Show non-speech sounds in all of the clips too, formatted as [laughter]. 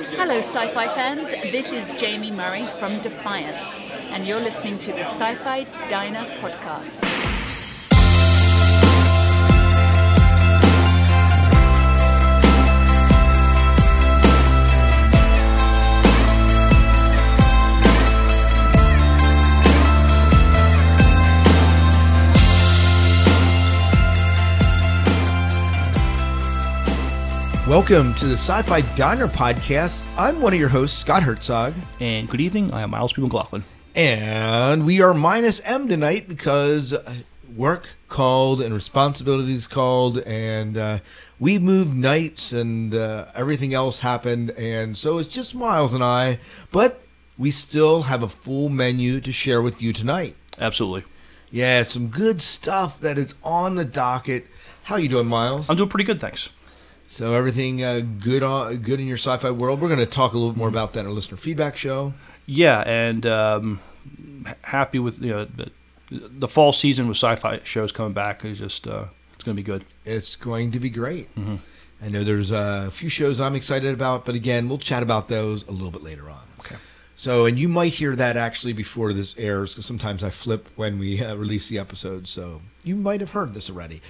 Hello, sci fi fans. This is Jamie Murray from Defiance, and you're listening to the Sci Fi Diner podcast. Welcome to the Sci Fi Diner Podcast. I'm one of your hosts, Scott Herzog. And good evening. I am Miles P. McLaughlin. And we are minus M tonight because uh, work called and responsibilities called, and uh, we moved nights and uh, everything else happened. And so it's just Miles and I, but we still have a full menu to share with you tonight. Absolutely. Yeah, some good stuff that is on the docket. How you doing, Miles? I'm doing pretty good, thanks. So everything uh, good on good in your sci-fi world. We're going to talk a little bit more about that in our listener feedback show. Yeah, and um, happy with you know the, the fall season with sci-fi shows coming back is just uh, it's going to be good. It's going to be great. I know there's a few shows I'm excited about, but again, we'll chat about those a little bit later on. Okay. So, and you might hear that actually before this airs because sometimes I flip when we uh, release the episode. So you might have heard this already.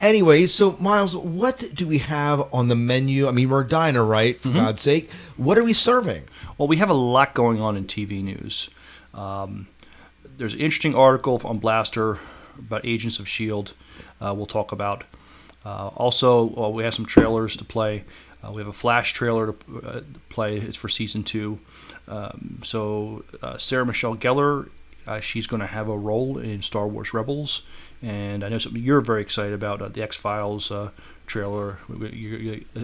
Anyway, so Miles, what do we have on the menu? I mean, we're a diner, right? For God's sake, what are we serving? Well, we have a lot going on in TV news. Um, there's an interesting article on Blastr about Agents of Shield. Uh, we'll talk about. Uh, also, well, we have some trailers to play. Uh, we have a Flash trailer to uh, play. It's for season two. Um, so uh, Sarah Michelle Gellar, uh, she's going to have a role in Star Wars Rebels, and I know you're very excited about uh, the X Files uh, trailer,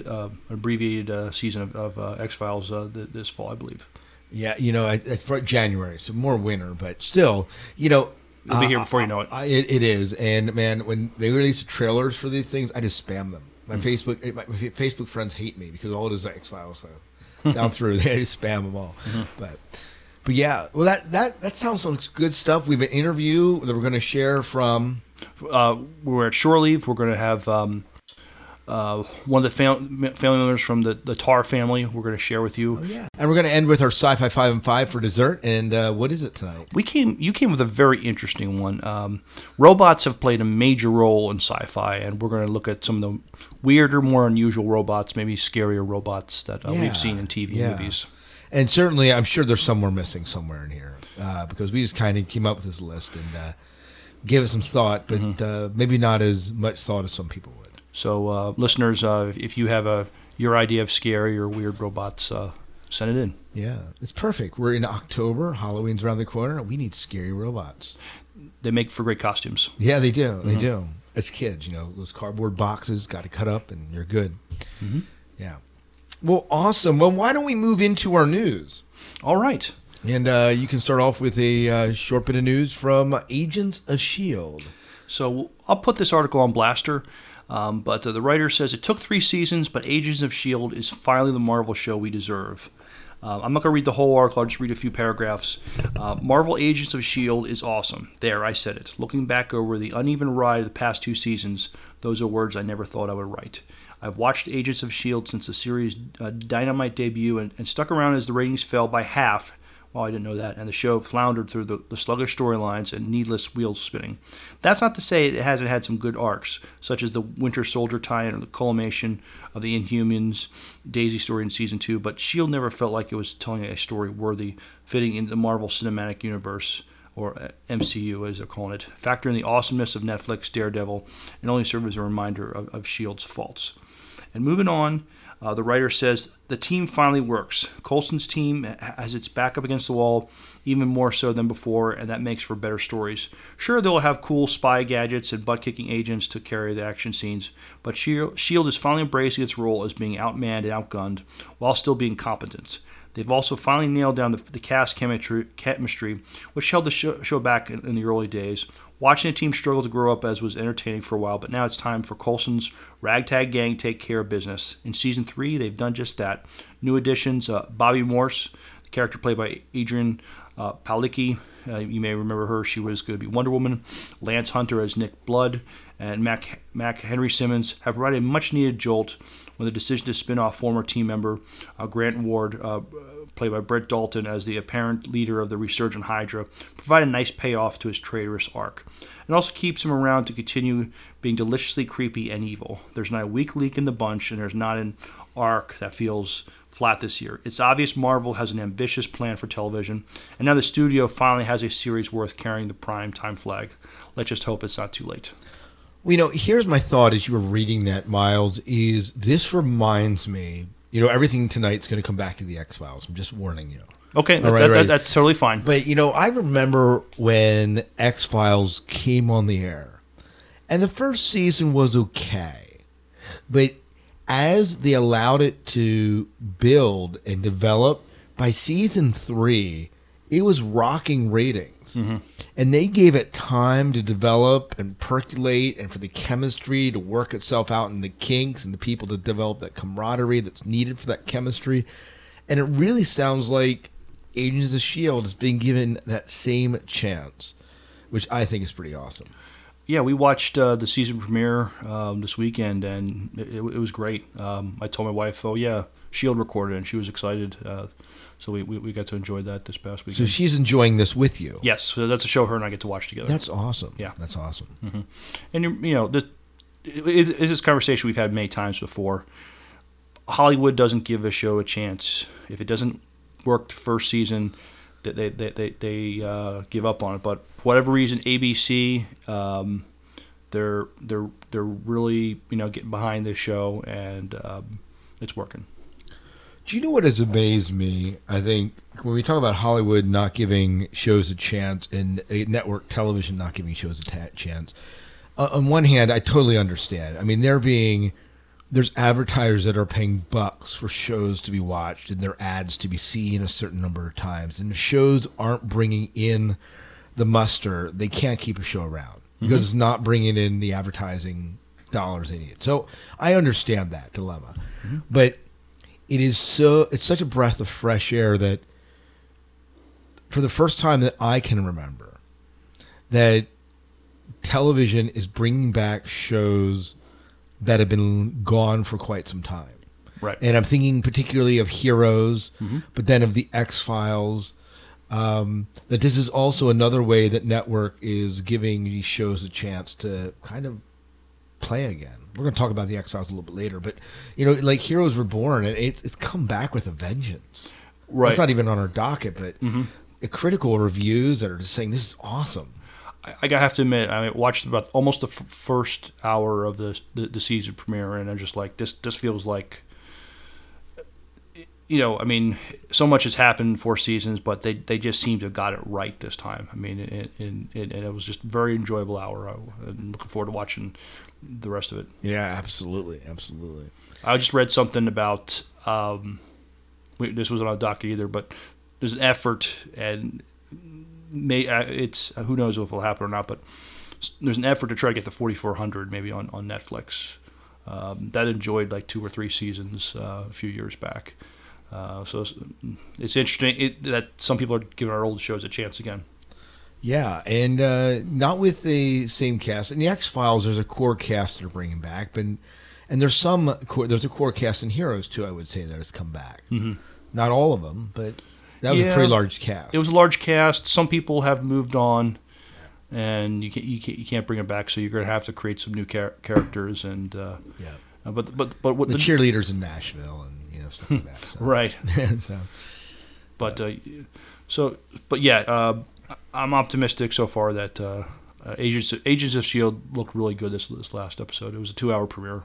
uh, abbreviated uh, season of, of uh, X Files uh, this fall, I believe. Yeah, you know, it's January, so more winter, but still, you know, It'll be here before you know it. I, it, it is, and man, when they release trailers for these things, I just spam them. My Mm. Facebook, my, my Facebook friends hate me because all it is X Files. So [laughs] down through, they just spam them all. Mm-hmm. But, but yeah, well, that that that sounds some good stuff. We have an interview that we're going to share from. Uh, we're at shore leave. We're going to have um, uh, one of the fam- family members from the, the Tarr family. We're going to share with you. Yeah, and we're going to end with our sci-fi five and five for dessert. And uh, what is it tonight? We came. You came with a very interesting one. Um, robots have played a major role in sci-fi, and we're going to look at some of the weirder, more unusual robots, maybe scarier robots that uh, Yeah, we've seen in TV yeah. movies. And certainly, I'm sure there's some we're missing somewhere in here uh, because we just kind of came up with this list and uh, gave it some thought, but Mm-hmm. uh, maybe not as much thought as some people would. So, uh, listeners, uh, if- if you have a your idea of scary or weird robots, uh, send it in. Yeah, it's perfect. We're in October. Halloween's around the corner. We need scary robots. They make for great costumes. Yeah, they do. Mm-hmm. They do. As kids, you know, those cardboard boxes got to cut up, and you're good. Mm-hmm. Yeah. Well, awesome. Well, why don't we move into our news? All right. And uh, you can start off with a uh, short bit of news from Agents of S.H.I.E.L.D. So I'll put this article on Blastr, um, but uh, the writer says it took three seasons, but Agents of S.H.I.E.L.D. is finally the Marvel show we deserve. Uh, I'm not going to read the whole article, I'll just read a few paragraphs. Uh, Marvel Agents of S.H.I.E.L.D. is awesome. There, I said it. Looking back over the uneven ride of the past two seasons, those are words I never thought I would write. I've watched Agents of S.H.I.E.L.D. since the series' uh, Dynamite debut and, and stuck around as the ratings fell by half well, I didn't know that. And the show floundered through the, the sluggish storylines and needless wheel spinning. That's not to say it hasn't had some good arcs, such as the Winter Soldier tie-in or the culmination of the Inhumans Daisy story in season two. But Shield never felt like it was telling a story worthy, fitting into the Marvel Cinematic Universe or uh, MCU as they're calling it. Factor in the awesomeness of Netflix Daredevil, and only serve as a reminder of, of Shield's faults. And moving on, uh, the writer says the team finally works. Coulson's team has its back up against the wall, even more so than before, and that makes for better stories. Sure, they'll have cool spy gadgets and butt kicking agents to carry the action scenes, but S.H.I.E.L.D. is finally embracing its role as being outmanned and outgunned while still being competent. They've also finally nailed down the, the cast chemistry, chemistry, which held the show, show back in, in the early days. Watching the team struggle to grow up as was entertaining for a while, but now it's time for Coulson's ragtag gang take care of business. In season three, they've done just that. New additions: uh, Bobby Morse, the character played by Adrianne uh, Palicki. Uh, you may remember her; she was going to be Wonder Woman. Lance Hunter as Nick Blood, and Mac, Mac Henry Simmons have provided a much-needed jolt when the decision to spin off former team member uh, Grant Ward, uh, played by Brett Dalton, as the apparent leader of the resurgent Hydra, provide a nice payoff to his traitorous arc. It also keeps him around to continue being deliciously creepy and evil. There's not a weak leak in the bunch, and there's not an arc that feels flat this year. It's obvious Marvel has an ambitious plan for television, and now the studio finally has a series worth carrying the prime time flag. Let's just hope it's not too late. Well, you know, here's my thought as you were reading that, Miles, is this reminds me, you know, everything tonight's going to come back to the X Files. I'm just warning you. Okay, that, right, that- right. that's totally fine. But, you know, I remember when X Files came on the air, and the first season was okay. But as they allowed it to build and develop, by season three, it was rocking ratings. Mm-hmm. And they gave it time to develop and percolate and for the chemistry to work itself out in the kinks and the people to develop that camaraderie that's needed for that chemistry. And it really sounds like Agents of S.H.I.E.L.D. is being given that same chance, which I think is pretty awesome. Yeah, we watched uh, the season premiere um, this weekend, and it, it was great. Um, I told my wife, "Oh yeah, Shield recorded," and she was excited. Uh, so we, we, we got to enjoy that this past weekend. So she's enjoying this with you. yes, so that's a show her and I get to watch together. That's awesome. Yeah. That's awesome. and you you know, this, it, it's this conversation we've had many times before. Hollywood doesn't give a show a chance if it doesn't work the first season. They they they they, uh, give up on it, but for whatever reason, ABC. Um, they're they're they're really you know getting behind this show and um, it's working. Do you know what has amazed me? I think when we talk about Hollywood not giving shows a chance and network television not giving shows a chance, uh, on one hand, I totally understand. I mean, they're being there's advertisers that are paying bucks for shows to be watched and their ads to be seen a certain number of times, and if shows aren't bringing in the muster, they can't keep a show around because mm-hmm. it's not bringing in the advertising dollars they need. So I understand that dilemma, mm-hmm. but it is so it's such a breath of fresh air that for the first time that I can remember that television is bringing back shows that have been gone for quite some time. Right. And I'm thinking particularly of Heroes, but then of the X Files. Um, that this is also another way that network is giving these shows a chance to kind of play again. We're going to talk about the X Files a little bit later, but you know, like Heroes Reborn, and it's it's come back with a vengeance. Right. It's not even on our docket, but uh, critical reviews that are just saying this is awesome. I, I have to admit, I watched about almost the f- first hour of the, the the season premiere, and I'm just like, this this feels like, you know, I mean, so much has happened four seasons, but they, they just seem to have got it right this time. I mean, and, and, it was just a very enjoyable hour. I'm looking forward to watching the rest of it. Yeah, absolutely, absolutely. I just read something about um, this wasn't on a docket either, but there's an effort, and may uh, it's uh, who knows if it'll happen or not, but there's an effort to try to get the 4400 maybe on on Netflix. Um, that enjoyed like two or three seasons uh, a few years back. Uh, so it's, it's interesting it, that some people are giving our old shows a chance again. Yeah, and uh, not with the same cast. In the X Files, there's a core cast they're bringing back, but and there's some core, there's a core cast in Heroes too. I would say that has come back. Mm-hmm. Not all of them, but that was a pretty large cast. It was a large cast. Some people have moved on, and you can't you can't, you can't bring them back. So you're going to have to create some new char- characters and. Uh, yeah. uh, but but but what The cheerleaders in Nashville and you know stuff like that. So. [laughs] right? [laughs] so, But uh, so but yeah, uh, I'm optimistic so far that uh, uh, Agents Agents of Shield looked really good this this last episode. It was a two hour premiere.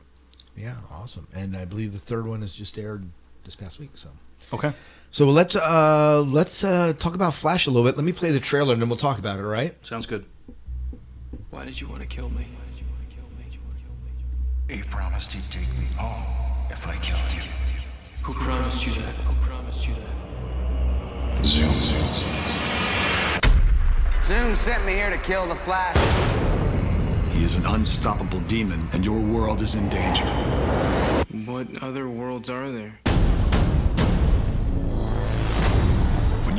yeah, awesome. And I believe the third one has just aired this past week. So. Okay. So let's uh, let's uh, talk about Flash a little bit. Let me play the trailer and then we'll talk about it. All right? Sounds good. Why did you want to kill me? You wanna kill me? Did you wanna kill me? He promised he'd take me home if I killed you. Who promised you that? Who promised you that? Zoom. Zoom sent me here to kill the Flash. He is an unstoppable demon, and your world is in danger. What other worlds are there?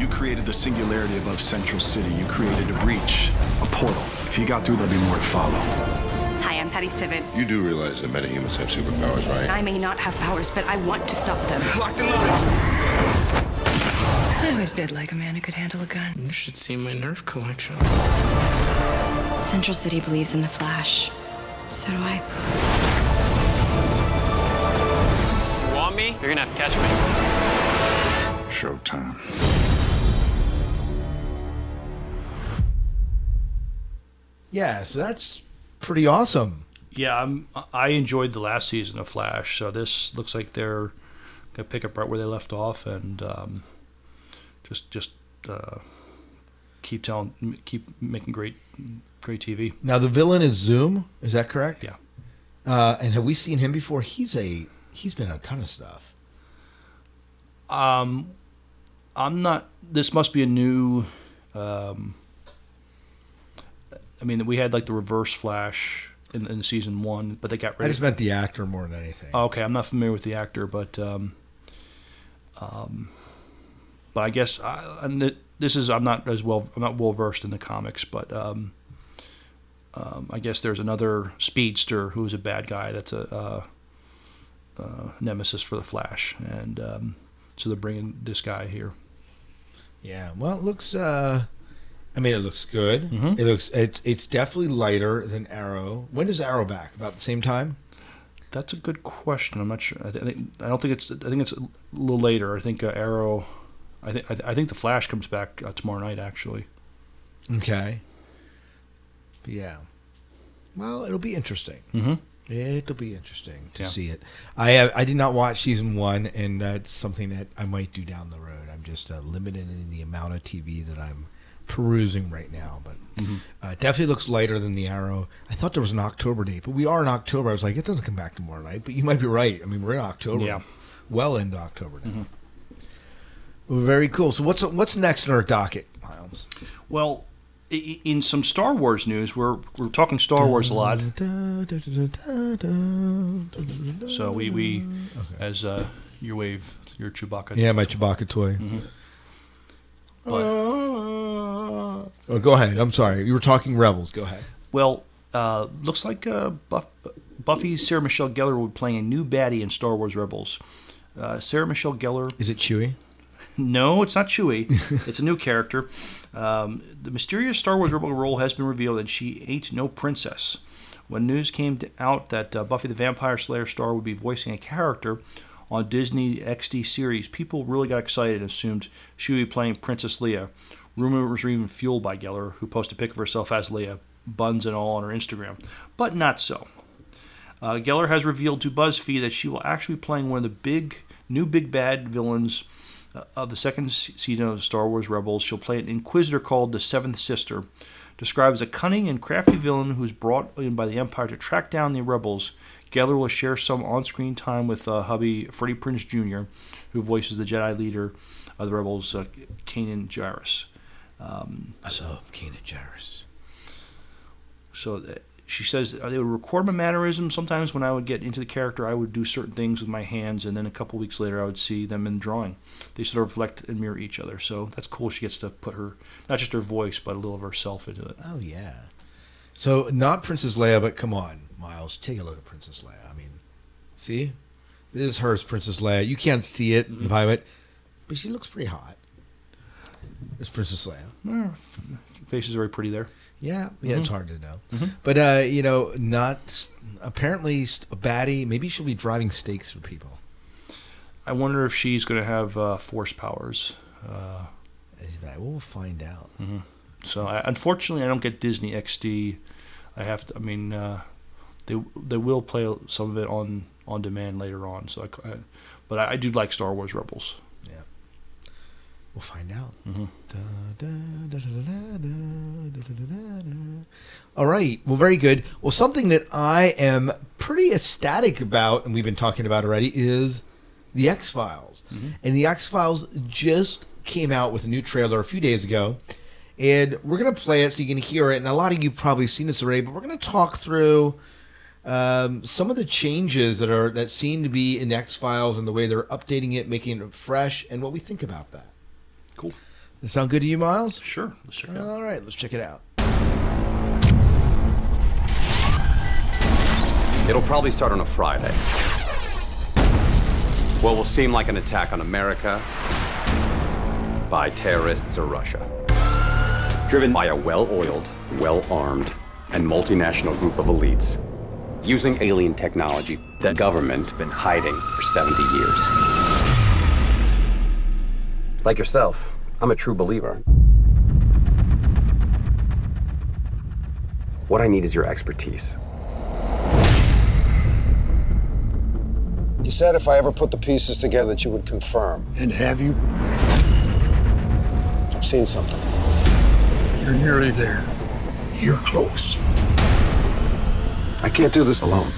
You created the singularity above Central City, you created a breach, a portal. If he got through, there'll be more to follow. Hi, I'm Patty Spivot. You do realize that metahumans have superpowers, right? I may not have powers, but I want to stop them. Locked and loaded. I always did like a man who could handle a gun. You should see my Nerf collection. Central City believes in the Flash. So do I. You want me? You're gonna have to catch me. Showtime. Yeah, so that's pretty awesome. Yeah, I'm, I enjoyed the last season of Flash, so this looks like they're gonna pick up right where they left off, and um, just just uh, keep telling, keep making great great TV. Now the villain is Zoom. Is that correct? Yeah. Uh, and have we seen him before? He's a he's been a ton of stuff. Um, I'm not. This must be a new. Um, I mean, we had like the Reverse Flash in, in season one, but they got rid I of. just meant the actor more than anything. Oh, okay, I'm not familiar with the actor, but um, um, but I guess I, this is I'm not as well I'm not well versed in the comics, but um, um, I guess there's another speedster who's a bad guy that's a uh, uh, nemesis for the Flash, and um, so they're bringing this guy here. Yeah. Well, it looks. Uh, I mean, it looks good. Mhm. It looks. It's it's definitely lighter than Arrow. When does Arrow back? About the same time. That's a good question. I'm not sure. I, th- I think I don't think it's. I think it's a little later. I think uh, Arrow. I think I, th- I think the Flash comes back uh, tomorrow night. Actually. Okay. Yeah. Well, it'll be interesting. Mm-hmm. It'll be interesting to Yeah. see it. I have, I did not watch season one, and that's something that I might do down the road. I'm just uh, limited in the amount of TV that I'm perusing right now, but Mm-hmm. uh, definitely looks lighter than the Arrow. I thought there was an October date, but we are in October. I was like, it doesn't come back tomorrow night, but you might be right. I mean, we're in October, Yeah. well into October now. Well, very cool. So what's what's next in our docket, Miles? Well, in some Star Wars news, we're we're talking Star Wars a lot. So we we as uh, your wave your Chewbacca. Yeah, my Chewbacca toy. Mm-hmm. But Oh, go ahead. I'm sorry. You were talking Rebels. Go ahead. well, uh, looks like uh, Buff, Buffy's Sarah Michelle Gellar will be playing a new baddie in Star Wars Rebels. Uh, Sarah Michelle Gellar. Is it Chewie? [laughs] No, it's not Chewie. [laughs] it's a new character. Um, the mysterious Star Wars rebel role has been revealed, and she ain't no princess. When news came out that uh, Buffy the Vampire Slayer star would be voicing a character on Disney XD series, people really got excited and assumed she would be playing Princess Leia. Rumors were even fueled by Gellar, who posted a pic of herself as Leia, buns and all on her Instagram. But not so. Uh, Gellar has revealed to BuzzFeed that she will actually be playing one of the big, new big bad villains uh, of the second season of Star Wars Rebels. She'll play an Inquisitor called the Seventh Sister, described as a cunning and crafty villain who's brought in by the Empire to track down the rebels. Gellar will share some on-screen time with uh, hubby Freddie Prinze Jr., who voices the Jedi leader of the rebels, uh, Kanan Jarrus. Um, I love Kanan Jarrus. so uh, she says uh, they would record my mannerisms. Sometimes when I would get into the character, I would do certain things with my hands, and then a couple weeks later, I would see them in drawing. They sort of reflect and mirror each other. So that's cool. She gets to put her not just her voice, but a little of herself into it. Oh yeah. So not Princess Leia, but come on, Miles, take a look at Princess Leia. I mean, see, this is hers, Princess Leia. You can't see it in the pilot, but she looks pretty hot. It's Princess Leia. F- Face is very pretty there. Yeah, yeah, it's hard to know. But uh, you know, not apparently a baddie. Maybe she'll be driving stakes for people. I wonder if she's going to have uh, force powers. Uh, We'll find out. so I, unfortunately, I don't get Disney XD. I have to. I mean, uh, they they will play some of it on on demand later on. So, I, I but I, I, do like Star Wars Rebels. Yeah, we'll find out. All right. Well, very good. Well, something that I am pretty ecstatic about, and we've been talking about already, is the X Files, mm-hmm. and the X Files just came out with a new trailer a few days ago. And we're going to play it so you can hear it. And a lot of you probably seen this already, but we're going to talk through um, some of the changes that are that seem to be in X Files and the way they're updating it, making it fresh, and what we think about that. Cool. Does that sound good to you, Miles? Sure. Let's check it out. All right, let's check it out. It'll probably start on a Friday. What will seem like an attack on America by terrorists or Russia. Driven by a well oiled, well armed, and multinational group of elites using alien technology that government's been hiding for 70 years. Like yourself, I'm a true believer. What I need is your expertise. You said if I ever put the pieces together that you would confirm. And have you? I've seen something. You're nearly there. You're close. I can't do this alone.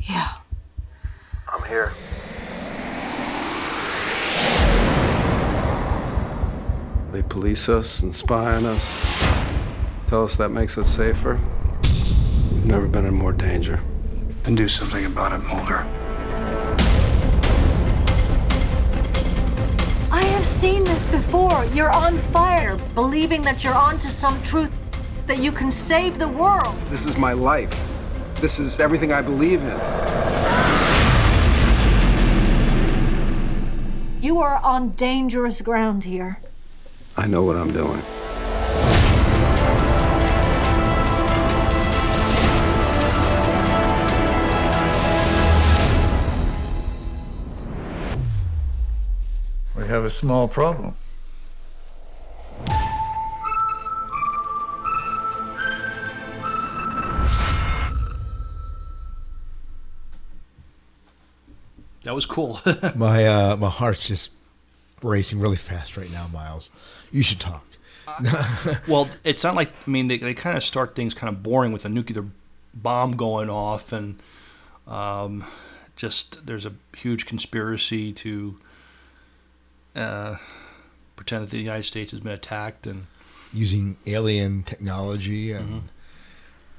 Yeah. I'm here. They police us and spy on us. Tell us that makes us safer. We've never been in more danger. And do something about it, Mulder. Seen this before. You're on fire, believing that you're onto some truth, that you can save the world. This is my life. This is everything I believe in. You are on dangerous ground here. I know what I'm doing. Have a small problem. That was cool. [laughs] my uh, my heart's just racing really fast right now, Miles. You should talk. [laughs] well, it's not like I mean they, they kind of start things kind of boring with a nuclear bomb going off and um, just there's a huge conspiracy to uh, pretend that the United States has been attacked and using alien technology and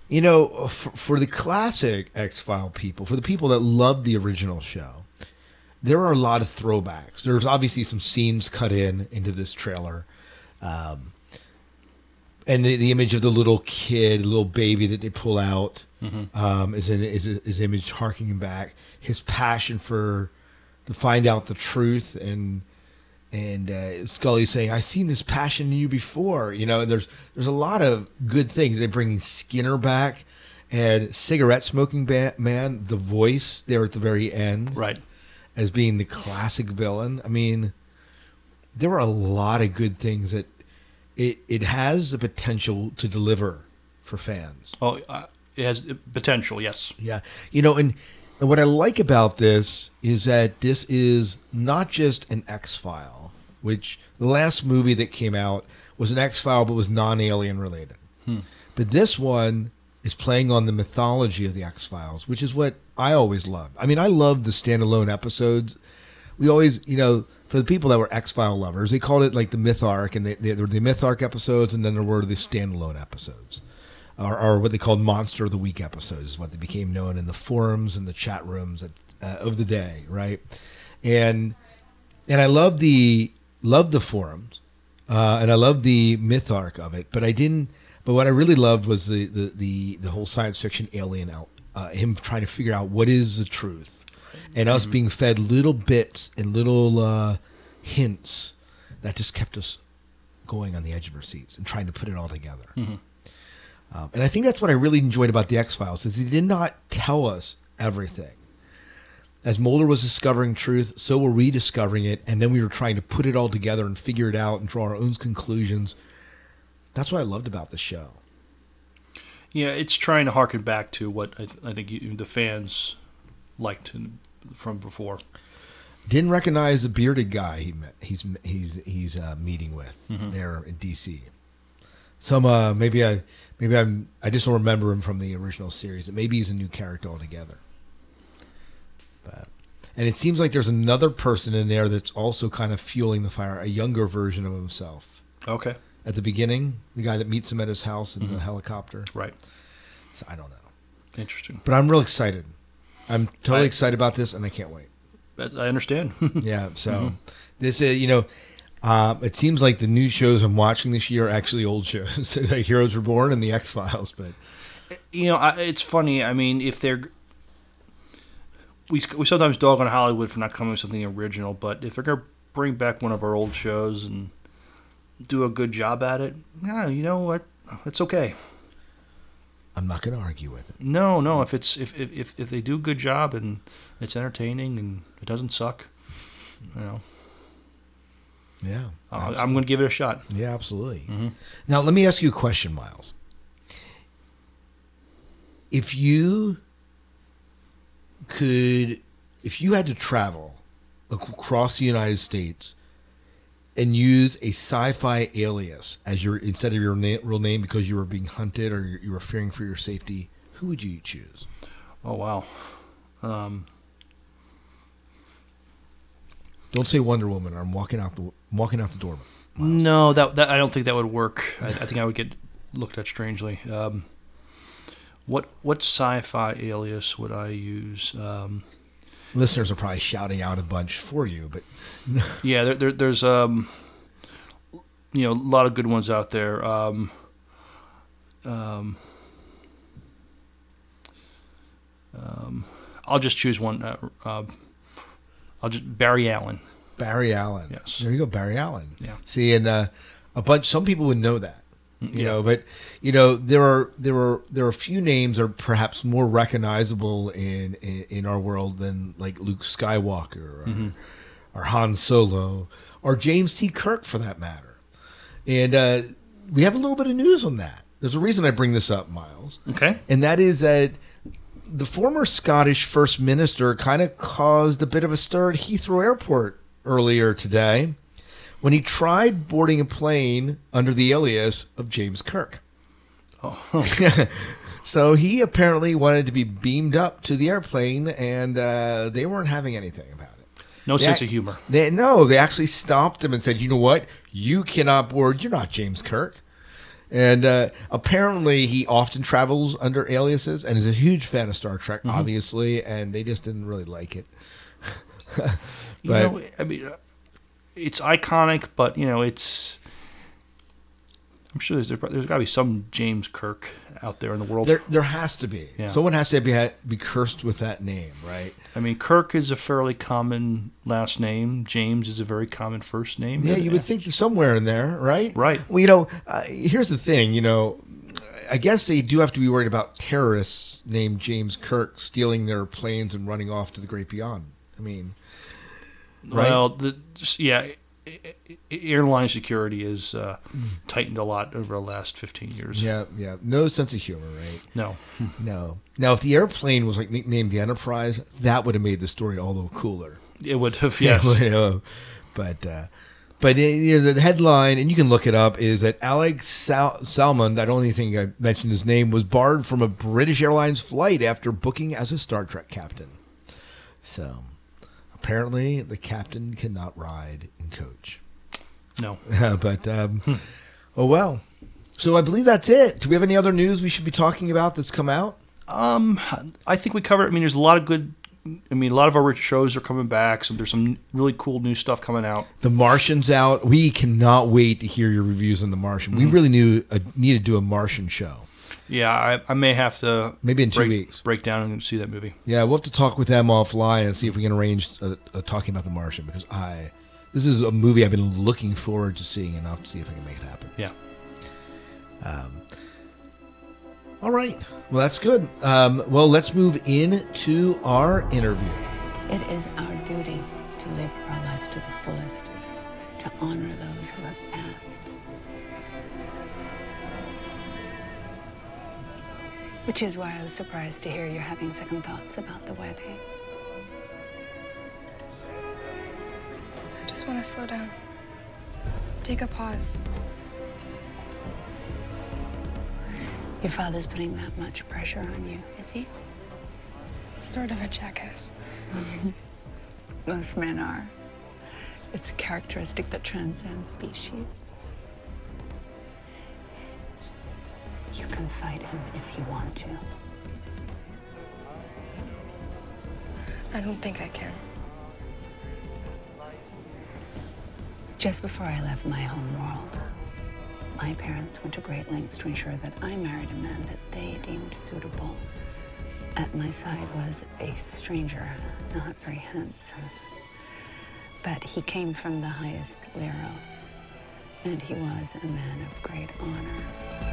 you know for, for the classic X-File people, for the people that loved the original show, there are a lot of throwbacks. There's obviously some scenes cut in into this trailer. Um, and the, the image of the little kid, little baby that they pull out, Mhm. um, is an is a, is image harking back. His passion for to find out the truth, and and uh, Scully saying, "I've seen this passion in you before." You know, and there's there's a lot of good things. They're bringing Skinner back, and cigarette smoking ba- man, the voice there at the very end, right, as being the classic villain. I mean, there are a lot of good things that it it has the potential to deliver for fans. oh uh, it has potential. Yes. Yeah, you know, and and what I like about this is that this is not just an X file, which the last movie that came out was an X file, but was non-alien related. Hmm. But this one is playing on the mythology of the X Files, which is what I always loved. I mean, I loved the standalone episodes. We always, you know, for the people that were X File lovers, they called it like the myth arc, and they, they, there were the myth arc episodes, and then there were the standalone episodes, or, or what they called Monster of the Week episodes, is what they became known in the forums and the chat rooms at, uh, of the day, right? And and I love the love the forums, uh, and I love the myth arc of it. But I didn't. But what I really loved was the the the, the whole science fiction alien out. Uh, him trying to figure out what is the truth, and us being fed little bits and little uh, hints that just kept us going on the edge of our seats and trying to put it all together. Mhm. Um, and I think that's what I really enjoyed about the X Files is they did not tell us everything. As Mulder was discovering truth, so were we discovering it, and then we were trying to put it all together and figure it out and draw our own conclusions. That's what I loved about the show. Yeah, it's trying to harken back to what I, th- I think you, the fans liked from before. Didn't recognize the bearded guy he met. He's he's he's uh, meeting with Mhm. there in D.C. Some uh, maybe I maybe I'm I just don't remember him from the original series. Maybe he's a new character altogether. And it seems like there's another person in there that's also kind of fueling the fire, a younger version of himself. Okay. At the beginning, the guy that meets him at his house in the Mhm. helicopter. Right. So I don't know. Interesting. But I'm real excited. I'm totally I- excited about this, and I can't wait. I understand. [laughs] yeah. So Mhm. this is you know, Uh, it seems like the new shows I'm watching this year are actually old shows, [laughs] like Heroes Reborn and The X Files. But you know, I, it's funny. I mean, if they're we we sometimes dog on Hollywood for not coming with something original, but if they're gonna bring back one of our old shows and do a good job at it, yeah, you know what, it's okay. I'm not going to argue with it. No, no. If it's if, if if they do a good job and it's entertaining and it doesn't suck, you know. Yeah, I'll- I'm going to give it a shot. Yeah, absolutely. Mm-hmm. Now, let me ask you a question, Miles. If you could, if you had to travel across the United States and use a sci-fi alias as your instead of your na- real name because you were being hunted or you were fearing for your safety, who would you choose? Oh wow. Um, Don't say Wonder Woman, or I'm walking out the I'm walking out the door. no, that, that I don't think that would work. I, I think I would get looked at strangely. Um, what what sci-fi alias would I use? Um, Listeners are probably shouting out a bunch for you, but [laughs] yeah, there, there, there's um, you know a lot of good ones out there. Um, um, um, I'll just choose one. Uh, uh, I'll just Barry Allen. Barry Allen. Yes. There you go, Barry Allen. Yeah. See, and uh, a bunch. Some people would know that. You Yeah. know, but you know there are there are there are a few names that are perhaps more recognizable in in, in our world than like Luke Skywalker or, Mhm. or Han Solo or James T. Kirk for that matter. And uh, we have a little bit of news on that. There's a reason I bring this up, Miles. Okay. And that is that the former Scottish First Minister kind of caused a bit of a stir at Heathrow Airport earlier today when he tried boarding a plane under the alias of James Kirk. Oh. [laughs] so he apparently wanted to be beamed up to the airplane, and uh, they weren't having anything about it. No They sense ac- of humor. They, no, they actually stopped him and said, "You know what? You cannot board. You're not James Kirk." And uh, apparently, he often travels under aliases and is a huge fan of Star Trek, Mhm. obviously. And they just didn't really like it. but [laughs] you know, I mean, uh, it's iconic, but you know, it's. I'm sure there's there's got to be some James Kirk out there in the world. there, there has to be Yeah. someone has to be be cursed with that name, right? I mean, Kirk is a fairly common last name. James is a very common first name. Yeah, you would think somewhere in there, right? Right. Well, you know, uh, here's the thing. You know, I guess they do have to be worried about terrorists named James Kirk stealing their planes and running off to the great beyond. I mean, right? Well, the yeah, airline security is uh, tightened a lot over the last 15 years. Yeah, yeah. No sense of humor, right? No. [laughs] no. Now, if the airplane was like nicknamed the Enterprise, that would have made the story all the cooler. It would have, [laughs] Yeah, yes. [laughs] but uh, but uh, you know, the headline, and you can look it up, is that Alex Sal- Salmond, I don't even think I mentioned his name, was barred from a British Airlines flight after booking as a Star Trek captain. So apparently, the captain cannot ride in coach. No. [laughs] but um, oh well. So I believe that's it. Do we have any other news we should be talking about that's come out? Um, I think we covered. I mean, there's a lot of good. I mean, a lot of our shows are coming back. So there's some really cool new stuff coming out. The Martian's out. We cannot wait to hear your reviews on The Martian. We Mhm. really knew uh, need to do a Martian show. Yeah, I, I may have to Maybe in two break, weeks. break down and see that movie. Yeah, we'll have to talk with them offline and see if we can arrange uh, uh, talking about The Martian because I this is a movie I've been looking forward to seeing, and I'll see if I can make it happen. Yeah. Um, all right. Well, that's good. Um, well, let's move into our interview. It is our duty to live our lives to the fullest, to honor those who have Which is why I was surprised to hear you're having second thoughts about the wedding. I just want to slow down. Take a pause. Your father's putting that much pressure on you, is he? Sort of a jackass. [laughs] Most men are. It's a characteristic that transcends species. You can fight him if you want to. I don't think I can. Just before I left my home world, my parents went to great lengths to ensure that I married a man that they deemed suitable. At my side was a stranger, not very handsome. But he came from the highest Lero, and he was a man of great honor.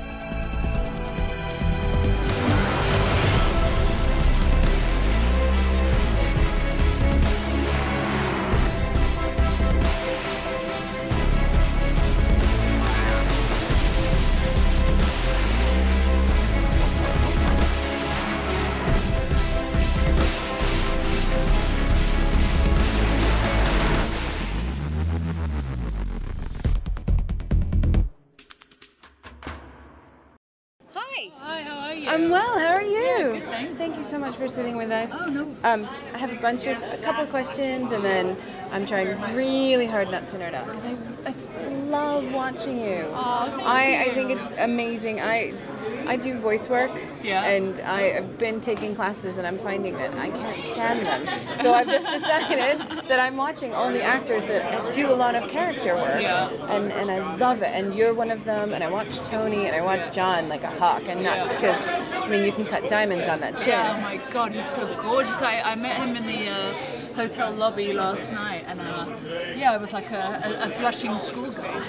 Sitting with us. Oh, no. Um, I have a bunch of a couple of questions, and then I'm trying really hard not to nerd out because I, I just love watching you. Thank I, I think it's amazing. I I do voice work, Yeah. and I have been taking classes, and I'm finding that I can't stand them. So I've just [laughs] decided that I'm watching only actors that do a lot of character work, Yeah. and and I love it. And you're one of them. And I watch Tony, and I watch John like a hawk, and not just because I mean you can cut diamonds on that chin. Yeah, oh my god, he's so gorgeous. I, I met him in the uh, hotel lobby last night, and uh, yeah, I was like a, a, a blushing schoolgirl.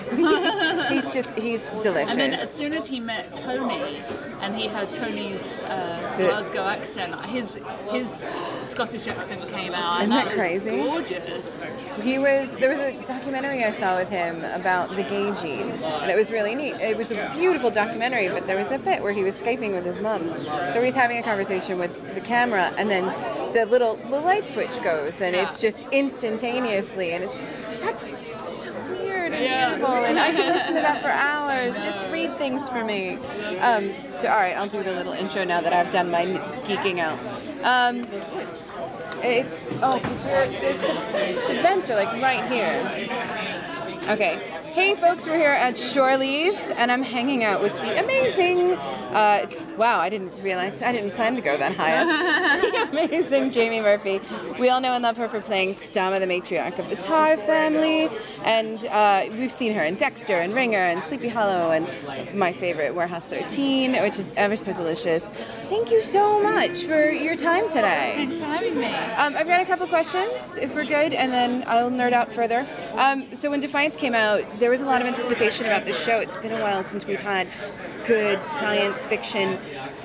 [laughs] he's just he's delicious. And then as soon as he met Tony, and he heard Tony's uh, The- Glasgow accent, his his Scottish accent came out. Isn't and that was crazy? Gorgeous. He was there was a documentary I saw with him about the gay gene, and it was really neat. It was a beautiful documentary, but there was a bit where he was skyping with his mom. so he's having a conversation with the camera, and then the little the light switch goes, and it's just instantaneously, and it's that's it's so weird and Yeah. beautiful, and I can listen to that for [laughs] hours. Just read things for me. Um, so all right, I'll do the little intro now that I've done my geeking out. Um, it's oh, because there's the, the vents are like right here. Okay. Hey folks, we're here at Shore Leave, and I'm hanging out with the amazing. Uh, wow, I didn't realize I didn't plan to go that high up. [laughs] the amazing Jamie Murphy. We all know and love her for playing Stahma, the matriarch of the Tarr family, and uh, we've seen her in Dexter and Ringer and Sleepy Hollow and my favorite Warehouse 13, which is ever so delicious. Thank you so much for your time today. Thanks for having me. Um, I've got a couple questions, if we're good, and then I'll nerd out further. Um, so when Defiance came out, there was a lot of anticipation about the show. It's been a while since we've had good science fiction,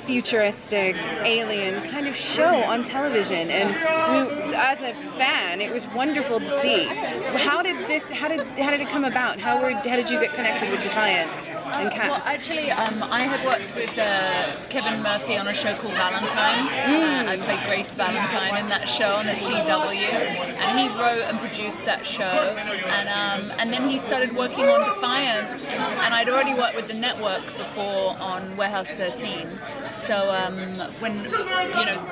futuristic, alien kind of show on television, and we, as a fan, it was wonderful to see. How did this? How did how did it come about? How were how did you get connected with Defiance and cast? Well, actually, um, I had worked with uh, Kevin Murphy on a show called Valentine. Mm. Uh, I played Grace Valentine in that show on the CW, and he wrote and produced that show. And um, and then he started working on Defiance, and I'd already worked with the network before on Warehouse 13. So um, when you know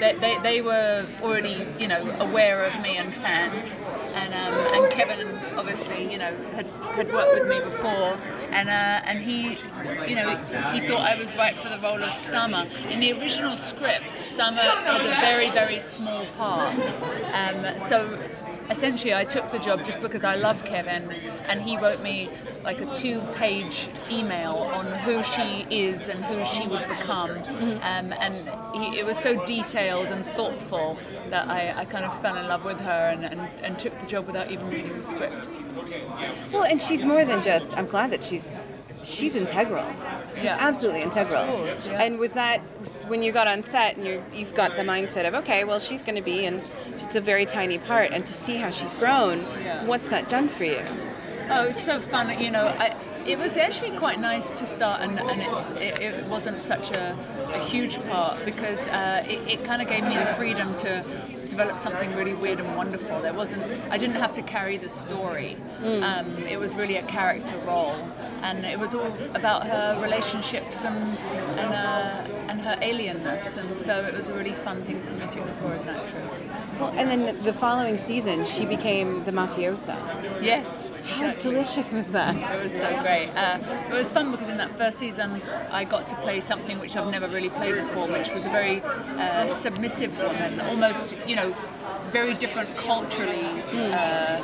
they, they, they were already you know aware of me and fans, and um, and Kevin obviously you know had, had worked with me before, and uh, and he you know he thought I was right for the role of Stahma. In the original script, Stahma has a very very small part, um, so essentially I took the job just because I love Kevin, and he wrote me like a two-page email on who she is and who she would become, um, and he, it was so detailed and thoughtful that I, I kind of fell in love with her and, and, and took the job without even reading the script. Well, and she's more than just. I'm glad that she's she's integral. She's Yeah. absolutely integral. Course, yeah. And was that when you got on set and you're, you've got the mindset of okay, well she's going to be and it's a very tiny part, and to see how she's grown, Yeah. what's that done for you? Oh, it's so fun. You know, I, it was actually quite nice to start, and, and it's, it, it wasn't such a, a huge part because uh, it, it kind of gave me the freedom to develop something really weird and wonderful. There wasn't, I didn't have to carry the story. Mm. Um, it was really a character role, and it was all about her relationships and and uh, and her alienness, and so it was a really fun thing for me to explore as an actress. Well, and then the following season she became the mafiosa. Yes. How delicious was that? It was so great. Uh, it was fun because in that first season, I got to play something which I've never really played before, which was a very uh, submissive woman, almost, you know, very different culturally. Uh,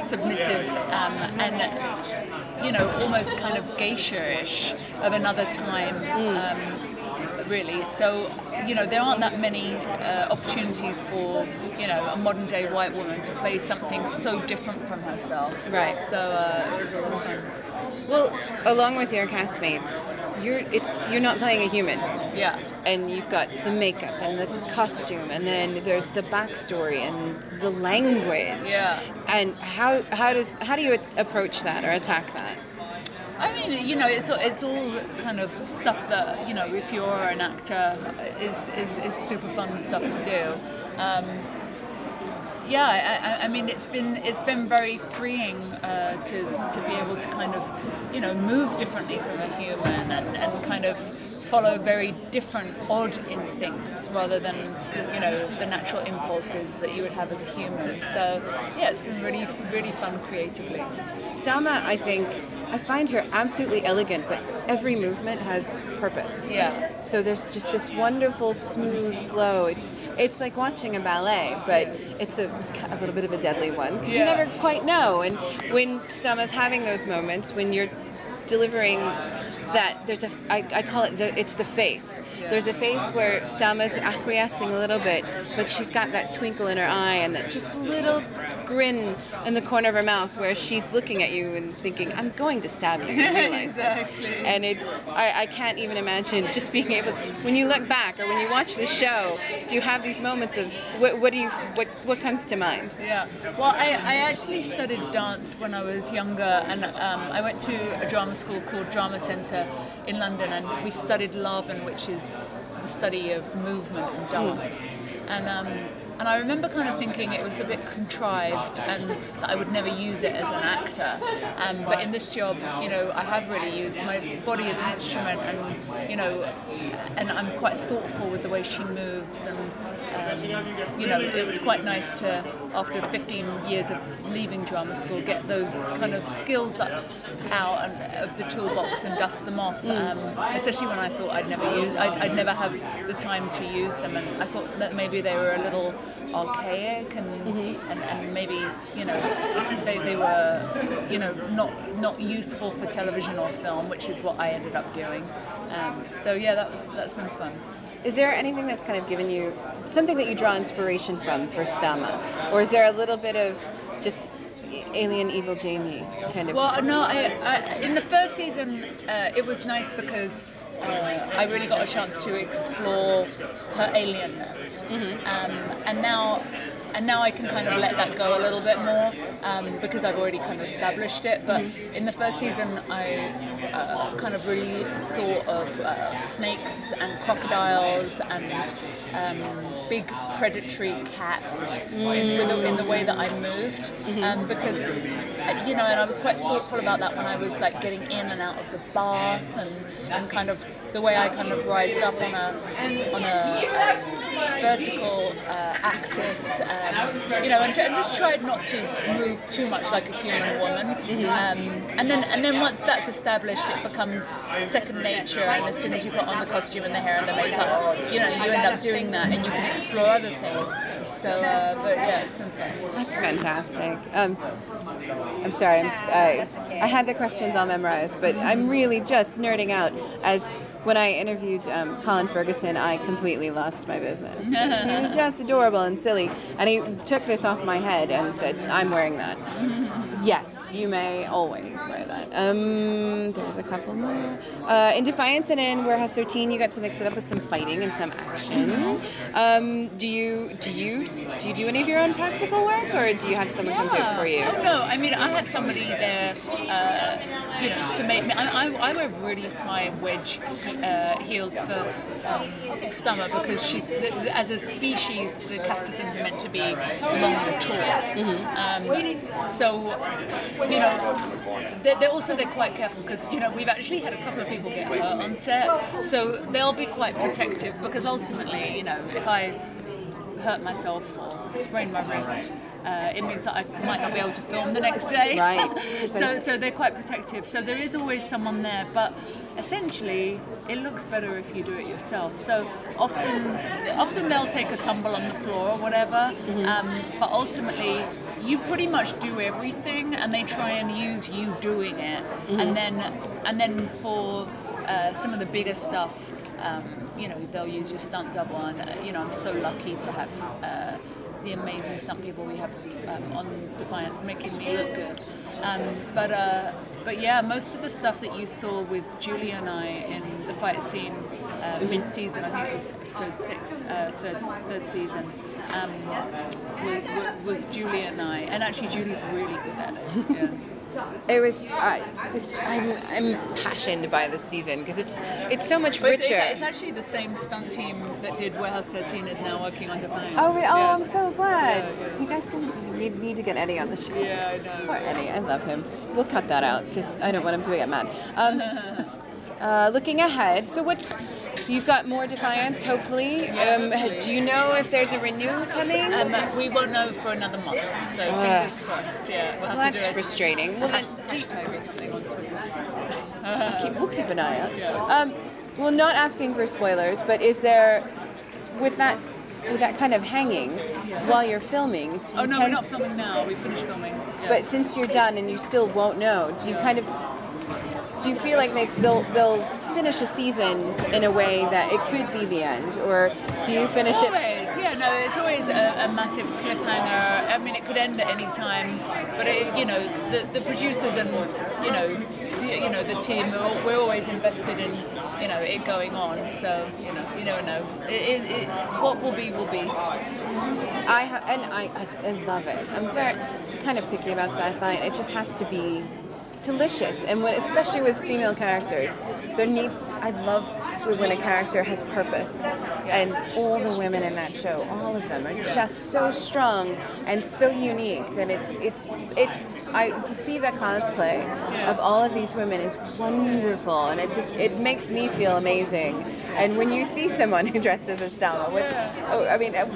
submissive um, and you know almost kind of geisha-ish of another time. Um, really. So, you know, there aren't that many uh, opportunities for, you know, a modern day white woman to play something so different from herself. Right. So uh, it was a lot of fun. Well, along with your castmates, you're it's you're not playing a human. Yeah. And you've got the makeup and the costume, and then there's the backstory and the language. Yeah. And how how does how do you approach that or attack that? I mean, you know, it's it's all kind of stuff that you know, if you're an actor, is is, is super fun stuff to do. Um, yeah, I, I- mean, it's been it's been very freeing uh, to to be able to kind of, you know, move differently from a human and, and kind of follow very different odd instincts rather than you know the natural impulses that you would have as a human so yeah it's been really really fun creatively Stahma, I think, I find her absolutely elegant, but every movement has purpose. Yeah. So there's just this wonderful smooth flow. It's it's like watching a ballet, but it's a, a little bit of a deadly one because you never quite know. And when Stahma's having those moments, when you're delivering that there's a I, I call it the it's the face there's a face where Stahma's acquiescing a little bit but she's got that twinkle in her eye and that just little grin in the corner of her mouth where she's looking at you and thinking I'm going to stab you [laughs] you realize this Exactly. and it's I, I can't even imagine just being able when you look back or when you watch the show do you have these moments of what, what do you what what comes to mind Yeah. Well, I, I actually studied dance when I was younger, and um, I went to a drama school called Drama Centre in London, and we studied Laban, which is the study of movement and dance. And um, and I remember kind of thinking it was a bit contrived, and that I would never use it as an actor. Um, but in this job, you know, I have really used my body as an instrument, and you know, and I'm quite thoughtful with the way she moves, and um, you know, it was quite nice to, after 15 years of leaving drama school, get those kind of skills up out and, of the toolbox and dust them off. Um, especially when I thought I'd never use, I'd, I'd never have the time to use them, and I thought that maybe they were a little archaic and and, and maybe you know they, they were you know not not useful for television or film, which is what I ended up doing. Um, so yeah, that was that's been fun. Is there anything that's kind of given you something that you draw inspiration from for Stahma, or is there a little bit of just alien evil Jamie kind of? Well, no, I, I, in the first season, uh, it was nice because uh, I really got a chance to explore her alienness, um, and now. And now I can kind of let that go a little bit more um, because I've already kind of established it. But in the first season, I uh, kind of really thought of uh, snakes and crocodiles and um, big predatory cats in, with the, in the way that I moved um, because you know and I was quite thoughtful about that when I was like getting in and out of the bath and, and kind of the way I kind of rised up on a on a vertical uh, axis um, you know and, and just tried not to move too much like a human woman um, and then and then once that's established it becomes second nature and as soon as you put on the costume and the hair and the makeup you know you end up doing that and you can explore other things so uh, but yeah it's been fun That's fantastic. Um, I'm sorry, I'm, I, I had the questions all memorized, but I'm really just nerding out. As when I interviewed um, Colin Ferguson, I completely lost my business. he was just adorable and silly, and he took this off my head and said, "I'm wearing that." Yes, you may always wear that. Um, there's a couple more. Uh, in Defiance and in Warehouse 13, you got to mix it up with some fighting and some action. Um, do you do you do you do any of your own practical work, or do you have someone come do it for you? Oh, no, I mean, I have somebody there, uh, you know, to make me. I, I, I wear really high wedge uh, heels for um, Stahma because she's, as a species, the Castithans are meant to be long and tall. Um, so, you know, they're, they're also they're quite careful because you know we've actually had a couple of people get hurt on set, so they'll be quite protective because ultimately, you know, if I hurt myself or sprain my wrist, uh, it means that I might not be able to film the next day. Right. [laughs] so, so they're quite protective. So there is always someone there, but essentially, it looks better if you do it yourself. So often, often they'll take a tumble on the floor or whatever. Um, but ultimately, you pretty much do everything, and they try and use you doing it, and then and then for uh, some of the bigger stuff, um, you know, they'll use your stunt double, and uh, you know, I'm so lucky to have. Uh, the amazing stunt people we have um, on Defiance making me look good. Um, but uh, but yeah, most of the stuff that you saw with Julia and I in the fight scene uh, mid-season, I think it was episode six, uh, third, third season, um, was, was Julia and I. And actually, Julie's really good at it. [laughs] Yeah. It was. Uh, this, I'm, I'm passionate by this season because it's it's so much But it's, richer. it's, it's actually the same stunt team that did Warehouse 13 is now working on Defiance. Oh, re- oh, Yeah. I'm so glad. Yeah, yeah. You guys can need, need to get Eddie on the show. Yeah, I know. Poor Eddie, I love him. We'll cut that out because I don't want him to get mad. Um, [laughs] uh, looking ahead, so what's you've got more Defiance, hopefully. Um, do you know if there's a renewal coming? Um, we won't know for another month, so Ugh. fingers crossed. Yeah, we'll Well, that's to do a frustrating. Well, then, do you- hashtag or something on Twitter. [laughs] we'll, keep, we'll keep an eye out. Um, well, not asking for spoilers, but is there, with that, with that kind of hanging while you're filming? do Oh you no, we're not filming now. We finished filming. Yeah. But since you're done and you still won't know, do you kind of do you feel like they, they'll they'll finish a season in a way that it could be the end, or do you finish it? always, yeah, no, it's always a, a massive cliffhanger. I mean, it could end at any time, but it, you know, the, the producers and you know, the, you know, the team, we're, we're always invested in you know it going on. So you know, you never know. It, it, it, what will be will be. I ha- and I, I I love it. I'm very kind of picky about sci-fi. It just has to be delicious, and when, especially with female characters, there needs. To, I love when a character has purpose, and all the women in that show, all of them, are just so strong and so unique that it's it's it's. I to see the cosplay of all of these women is wonderful, and it just it makes me feel amazing. And when you see someone [laughs] who dresses as Selma, with, oh, I mean. Uh,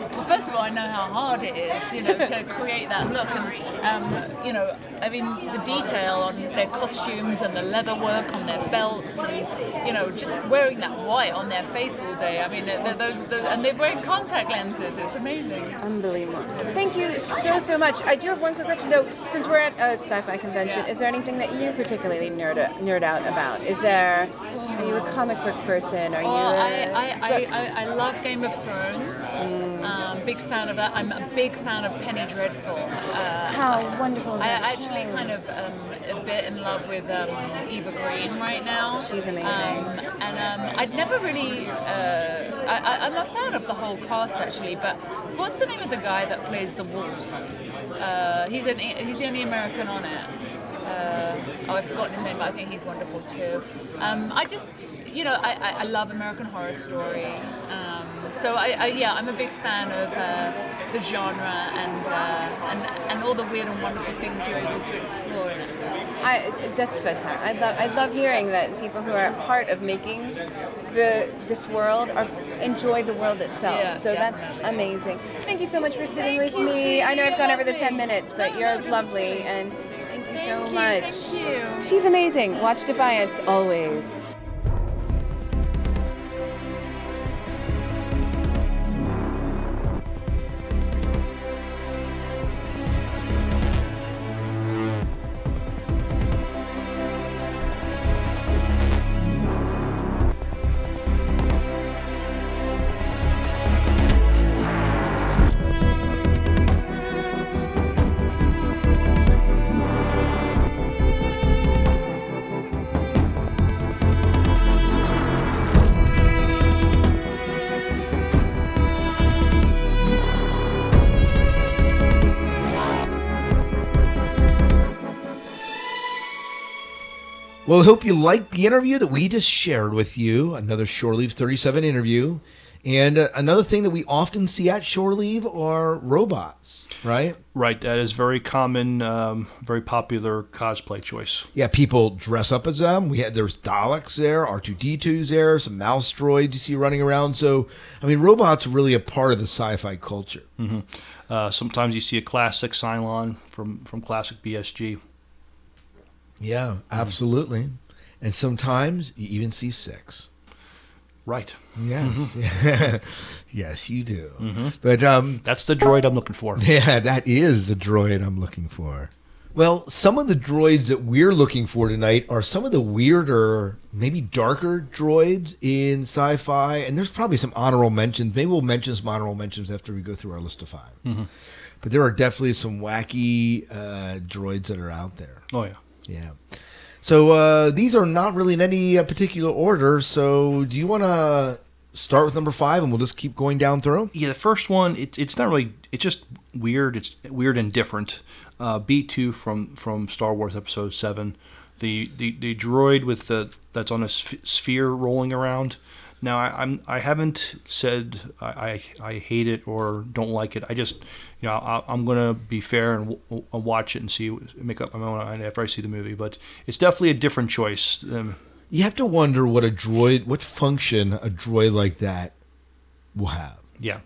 Well, first of all, I know how hard it is, you know, to create that look, and um, you know, I mean, the detail on their costumes and the leather work on their belts, and you know, just wearing that white on their face all day. I mean, those, and they're wearing contact lenses. It's amazing. Unbelievable. Thank you so, so much. I do have one quick question though. Since we're at a sci-fi convention, is there anything that you particularly nerd, nerd out about? Is there, are you a comic book person? Are you Well, a I, I, I, I, I love Game of Thrones. Um, big fan of that. I'm a big fan of Penny Dreadful. Uh, How wonderful is I actually show? kind of um, a bit in love with um, Eva Green right now. She's amazing. Um, and um, I'd never really. Uh, I, I, I'm a fan of the whole cast actually, but what's the name of the guy that plays the wolf? Uh, he's an he's the only American on it. Uh, oh, I've forgotten his name, but I think he's wonderful too. Um, I just, you know, I, I, I love American Horror Story. Um, so I, I, yeah, I'm a big fan of uh, the genre and, uh, and and all the weird and wonderful things you're able to explore in it. I, that's fantastic. I love, I love hearing that people who are part of making the this world are enjoy the world itself. Yeah, so yeah. that's amazing. Thank you so much for sitting Thank with me. I know I've gone over the 10 minutes, but you're lovely and thank you so much. you. She's amazing. Watch Defiance always. Well, I hope you liked the interview that we just shared with you. Another Shore Leave 37 interview. And uh, another thing that we often see at Shore Leave are robots, right? Right, that is very common, um, very popular cosplay choice. Yeah, people dress up as them. We had there's Daleks there, R2D2s there, some mouse droids you see running around. So, I mean, robots are really a part of the sci-fi culture. hmm Uh, sometimes you see a classic Cylon from, from classic BSG. Yeah, absolutely. And sometimes you even see six. Right. Yes. Mhm. [laughs] yes, you do. Mhm. But um, That's the droid I'm looking for. [laughs] Yeah, that is the droid I'm looking for. Well, some of the droids that we're looking for tonight are some of the weirder, maybe darker droids in sci-fi, and there's probably some honorable mentions. Maybe we'll mention some honorable mentions after we go through our list of 5 Mhm. But there are definitely some wacky uh, droids that are out there. Oh yeah. Yeah. So uh, these are not really in any uh, particular order. So do you want to start with number five, and we'll just keep going down through? Yeah, the first one, it, it's not really, it's just weird. It's weird and different. Uh, B2 from, from Star Wars Episode 7. The, the, the droid with the that's on a sph- sphere rolling around. Now, I, I'm, I haven't said I, I, I hate it or don't like it. I just, you know, I, I'm going to be fair and w- w- watch it and see, make up my own mind after I see the movie. But it's definitely a different choice. Um, You have to wonder what a droid, what function a droid like that will have. yeah.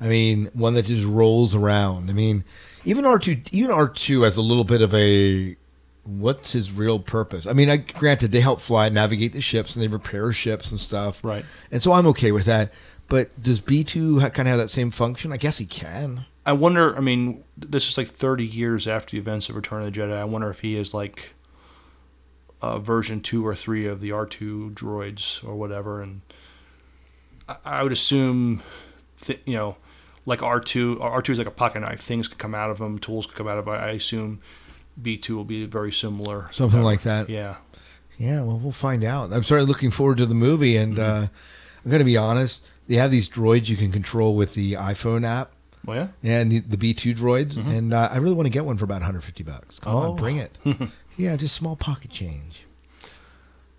I mean, one that just rolls around. I mean, even R two, even R two has a little bit of a what's his real purpose? I mean, I, granted they help fly, navigate the ships, and they repair ships and stuff. Right. And so I'm okay with that. But does B two ha- kind of have that same function? I guess he can. I wonder. I mean, this is like 30 years after the events of Return of the Jedi. I wonder if he is like uh, version two or three of the R2 droids or whatever. And I, I would assume, th- you know, like R2. R2 is like a pocket knife. Things could come out of him. Tools could come out of him. I assume B2 will be very similar. Something like that. Yeah. Yeah, well, we'll find out. I'm certainly looking forward to the movie, and uh, I'm going to be honest. They have these droids you can control with the iPhone app. Oh yeah. And the, the B2 droids, and uh, I really want to get one for about 150 bucks. Come Oh. on, bring it. [laughs] yeah, just small pocket change.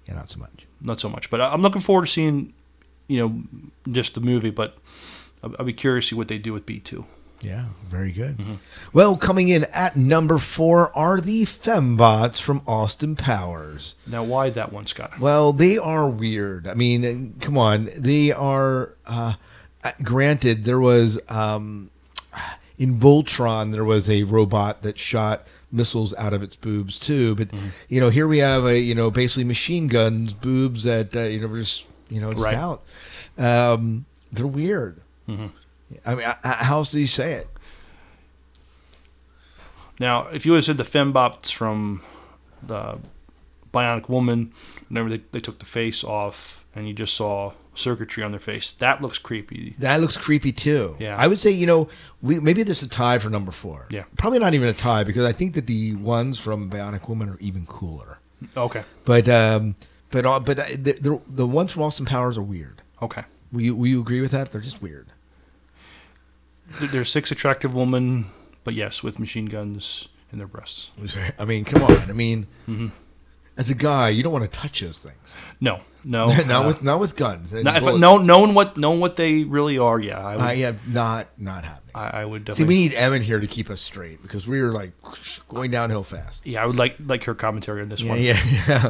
Yeah, not so much. Not so much, but I- I'm looking forward to seeing, you know, just the movie. But I'll, I'll be curious to see what they do with B2. Yeah, very good. Well, coming in at number four are the Fembots from Austin Powers. Now, why that one, Scott? Well, they are weird. I mean, come on. They are. Uh, uh, granted, there was um, in Voltron there was a robot that shot missiles out of its boobs too. But you know, here we have a you know basically machine guns boobs that uh, you know were just you know just Right. out. Um, they're weird. Mhm. I mean, how else do you say it? Now, if you would have said the fembots from the Bionic Woman, whenever they, they took the face off and you just saw circuitry on their face, that looks creepy. That looks creepy too. Yeah. I would say, you know, we maybe there's a tie for number four. Yeah. Probably not even a tie because I think that the ones from Bionic Woman are even cooler. Okay. But um, but uh, but uh, the, the the ones from Austin Powers are weird. Okay. Will you will you agree with that? They're just weird. There- There's six attractive women, but yes, with machine guns in their breasts. I mean, come on. I mean, Mhm. as a guy, you don't want to touch those things. No, no, [laughs] not uh, with not with guns. Not, if, know, knowing what knowing what they really are, yeah, I would, not not happening. I, I would See, we need Evan here to keep us straight because we are like going downhill fast. yeah, I would like like her commentary on this Yeah, one. yeah, [laughs] yeah.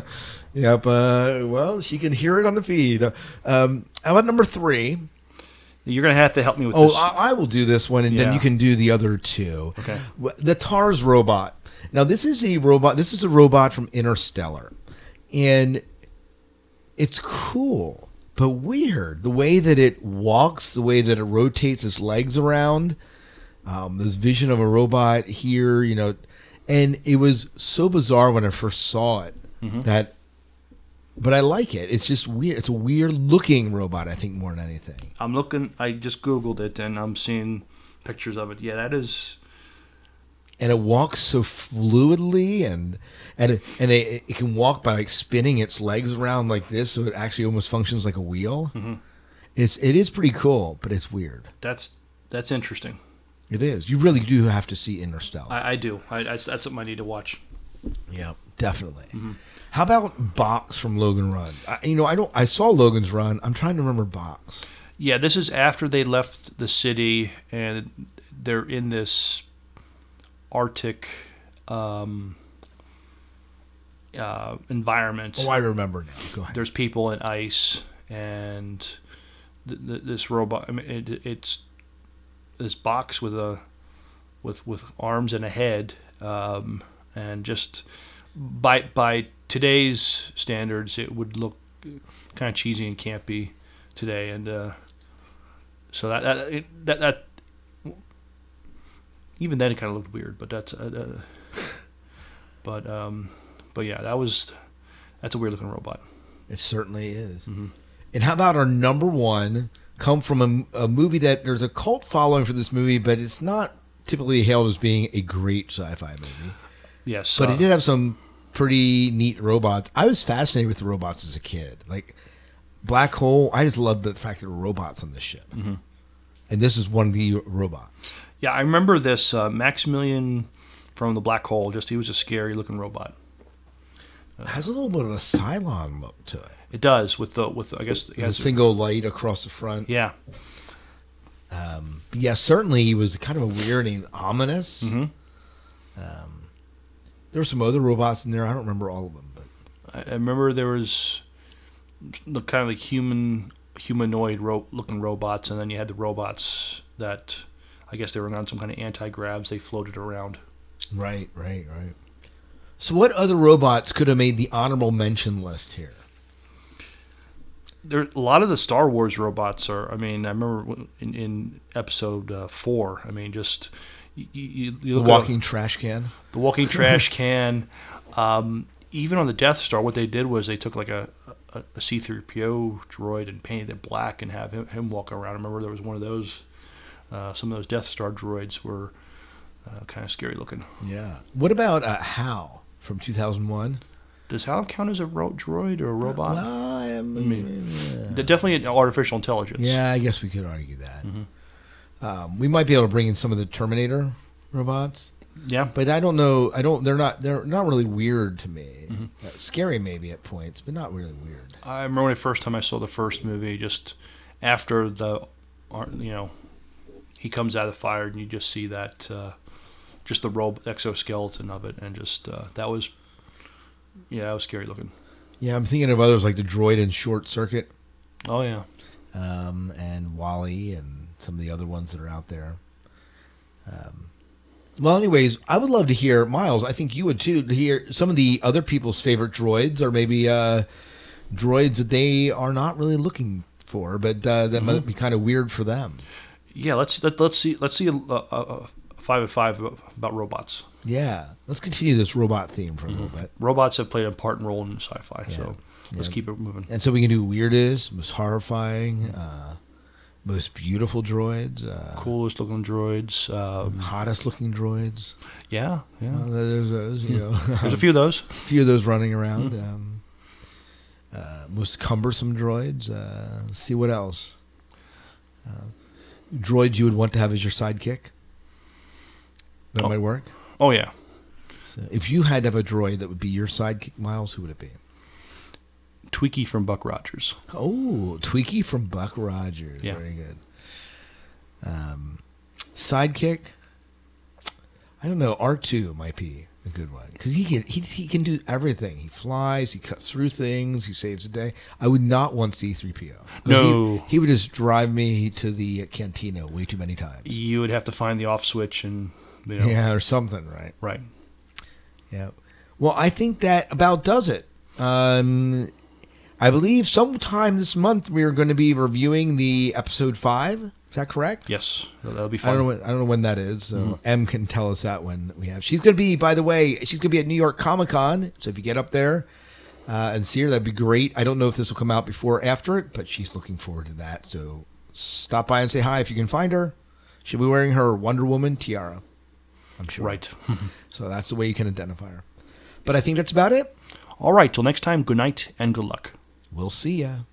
Yep. Uh, well, she can hear it on the feed. Um, how about number three? You're gonna have to help me with Oh, this. I, I will do this one, and Yeah. then you can do the other two. Okay. The TARS robot. Now, this is a robot. This is a robot from Interstellar, and it's cool but weird. The way that it walks, the way that it rotates its legs around. Um, this vision of a robot here, you know, and it was so bizarre when I first saw it Mhm. that. But I like it. It's just weird. It's a weird looking robot. I think more than anything. I'm looking. I just googled it and I'm seeing pictures of it. Yeah, that is. and it walks so fluidly and and it, and it, it can walk by like spinning its legs around like this so it actually almost functions like a wheel Mhm. it's it is pretty cool but it's weird That's that's interesting. it is you really do have to see interstellar I, I do. I, that's, that's something I need to watch. yeah definitely Mhm. How about box from logan run I, you know i don't i saw logan's run i'm trying to remember box Yeah, this is after they left the city and they're in this Arctic um, uh, environment. oh i remember now go ahead There's people in ice and th- th- this robot. I mean, it, it's this box with a with with arms and a head, um, and just by by today's standards, it would look kind of cheesy and campy today, and uh, so that that, it, that that even then it kind of looked weird, but that's uh, uh, [laughs] but um, but yeah, that was that's a weird looking robot. It certainly is. Mm-hmm. And how about our number one? Come from a, a movie that there's a cult following for this movie, but it's not typically hailed as being a great sci-fi movie. Yes, but uh, it did have some pretty neat robots. I was fascinated with the robots as a kid. Like Black Hole, I just loved the fact that there were robots on this ship, Mhm. and this is one of the robots. Yeah, I remember this uh, Maximilian from the Black Hole. Just he was a scary looking robot. It has a little bit of a Cylon look to it. It does with the with I guess has single light across the front. Yeah. Um, yeah, certainly he was kind of a weird and ominous. Mhm. Um, there were some other robots in there. I don't remember all of them, but I, I remember there was the kind of like human humanoid ro- looking robots, and then you had the robots that I guess they were on some kind of anti gravs. They floated around. right, right, right. So, what other robots could have made the honorable mention list here? There, a lot of the Star Wars robots are. I mean, I remember in, in episode uh, four. I mean, just you, you, you The walking at, trash can. the walking [laughs] trash can. Um, even on the Death Star, what they did was they took like a, a, a C-3PO droid and painted it black and have him, him walk around. I remember there was one of those. Uh, some of those Death Star droids were uh, kind of scary looking. Yeah. What about uh, Hal from 2001? Does Hal count as a ro- droid or a robot? well, I mean, yeah. definitely an artificial intelligence. Yeah, I guess we could argue that. Mm-hmm. Um, we might be able to bring in some of the Terminator robots. Yeah. but I don't know. I don't. They're not. They're not really weird to me. Mm-hmm. Uh, scary maybe at points, but not really weird. I remember the first time I saw the first movie, just after the, you know, he comes out of the fire and you just see that, uh, just the robe exoskeleton of it, and just uh, that was, yeah, that was scary looking. Yeah, I'm thinking of others like the droid in Short Circuit. Oh yeah, um, and WALL-E, and some of the other ones that are out there. Um, well, anyways, I would love to hear Miles. I think you would too. To hear some of the other people's favorite droids, or maybe uh, droids that they are not really looking for, but uh, that might Mhm. be kind of weird for them. yeah. Let's let, let's see let's see a, a, a five and five about robots. Yeah, let's continue this robot theme for a little Mhm. bit. Robots have played an important role in sci-fi, so let's Yeah. keep it moving. And so we can do weirdest, most horrifying, uh, most beautiful droids, uh, Coolest looking droids, um, hottest looking droids. Yeah, yeah. Well, there's those, you know. [laughs] There's a few of those. A few of those running around. Mhm. Um, uh, most cumbersome droids. Uh, see what else. Uh, droids you would want to have as your sidekick. That Oh. might work. Oh yeah. So if you had to have a droid that would be your sidekick, Miles, who would it be? Twiki from Buck Rogers. Oh, Twiki from Buck Rogers. Yeah. Very good. Um, sidekick. I don't know. R two might be a good one because he can he, he can do everything. He flies. He cuts through things. He saves the day. I would not want C three PO. No. he, he would just drive me to the cantina way too many times. You would have to find the off switch and you know, Yeah, or something, right? Right. Yeah. Well, I think that about does it. Um, I believe sometime this month we are going to be reviewing the episode five. Is that correct? Yes, that'll be I fun. don't know. When, I don't know when that is. So Mhm. M can tell us that when we have. She's going to be, by the way, she's going to be at New York Comic Con. So if you get up there uh, and see her, that'd be great. I don't know if this will come out before or after it, but she's looking forward to that. So stop by and say hi if you can find her. She'll be wearing her Wonder Woman tiara. I'm sure. Right. [laughs] so that's the way you can identify her. But I think that's about it. All right. Till next time. Good night and good luck. We'll see ya.